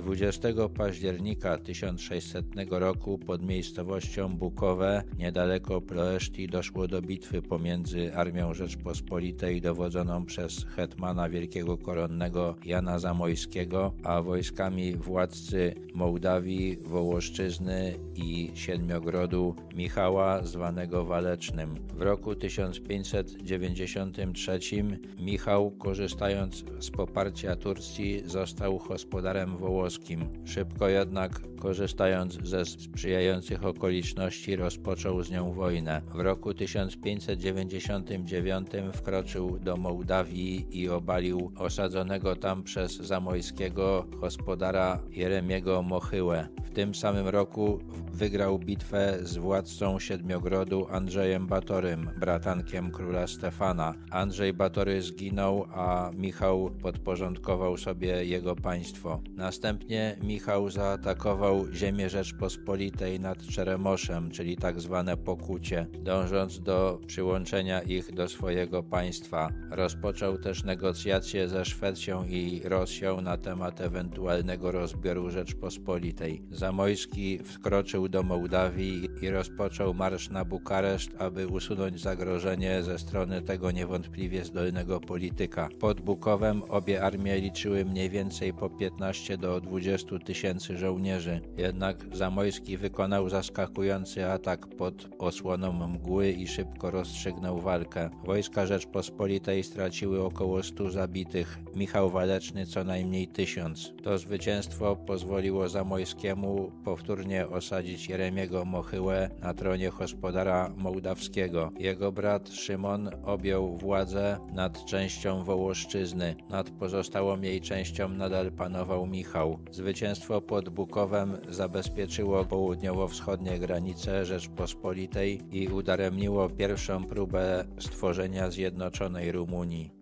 20 października 1600 roku pod miejscowością Bukowe, niedaleko Ploeszti, doszło do bitwy pomiędzy Armią Rzeczpospolitej dowodzoną przez hetmana wielkiego koronnego Jana Zamojskiego, a wojskami władcy Mołdawii, Wołoszczyzny i Siedmiogrodu Michała, zwanego Walecznym. W roku 1593 Michał, korzystając z poparcia Turcji, został gospodarem Szybko jednak, korzystając ze sprzyjających okoliczności, rozpoczął z nią wojnę. W roku 1599 wkroczył do Mołdawii i obalił osadzonego tam przez Zamojskiego gospodara Jeremiego Mochyłę. Tym samym roku wygrał bitwę z władcą Siedmiogrodu Andrzejem Batorym, bratankiem króla Stefana. Andrzej Batory zginął, a Michał podporządkował sobie jego państwo. Następnie Michał zaatakował ziemię Rzeczpospolitej nad Czeremoszem, czyli tak zwane Pokucie, dążąc do przyłączenia ich do swojego państwa. Rozpoczął też negocjacje ze Szwecją i Rosją na temat ewentualnego rozbioru Rzeczpospolitej. Zamojski wkroczył do Mołdawii i rozpoczął marsz na Bukareszt, aby usunąć zagrożenie ze strony tego niewątpliwie zdolnego polityka. Pod Bukowem obie armie liczyły mniej więcej po 15 do 20 tysięcy żołnierzy. Jednak Zamojski wykonał zaskakujący atak pod osłoną mgły i szybko rozstrzygnął walkę. Wojska Rzeczpospolitej straciły około 100 zabitych, Michał Waleczny co najmniej tysiąc. To zwycięstwo pozwoliło Zamojskiemu powtórnie osadzić Jeremiego Mochyłę na tronie gospodara mołdawskiego. Jego brat Szymon objął władzę nad częścią Wołoszczyzny. Nad pozostałą jej częścią nadal panował Michał. Zwycięstwo pod Bukowem zabezpieczyło południowo-wschodnie granice Rzeczpospolitej i udaremniło pierwszą próbę stworzenia zjednoczonej Rumunii.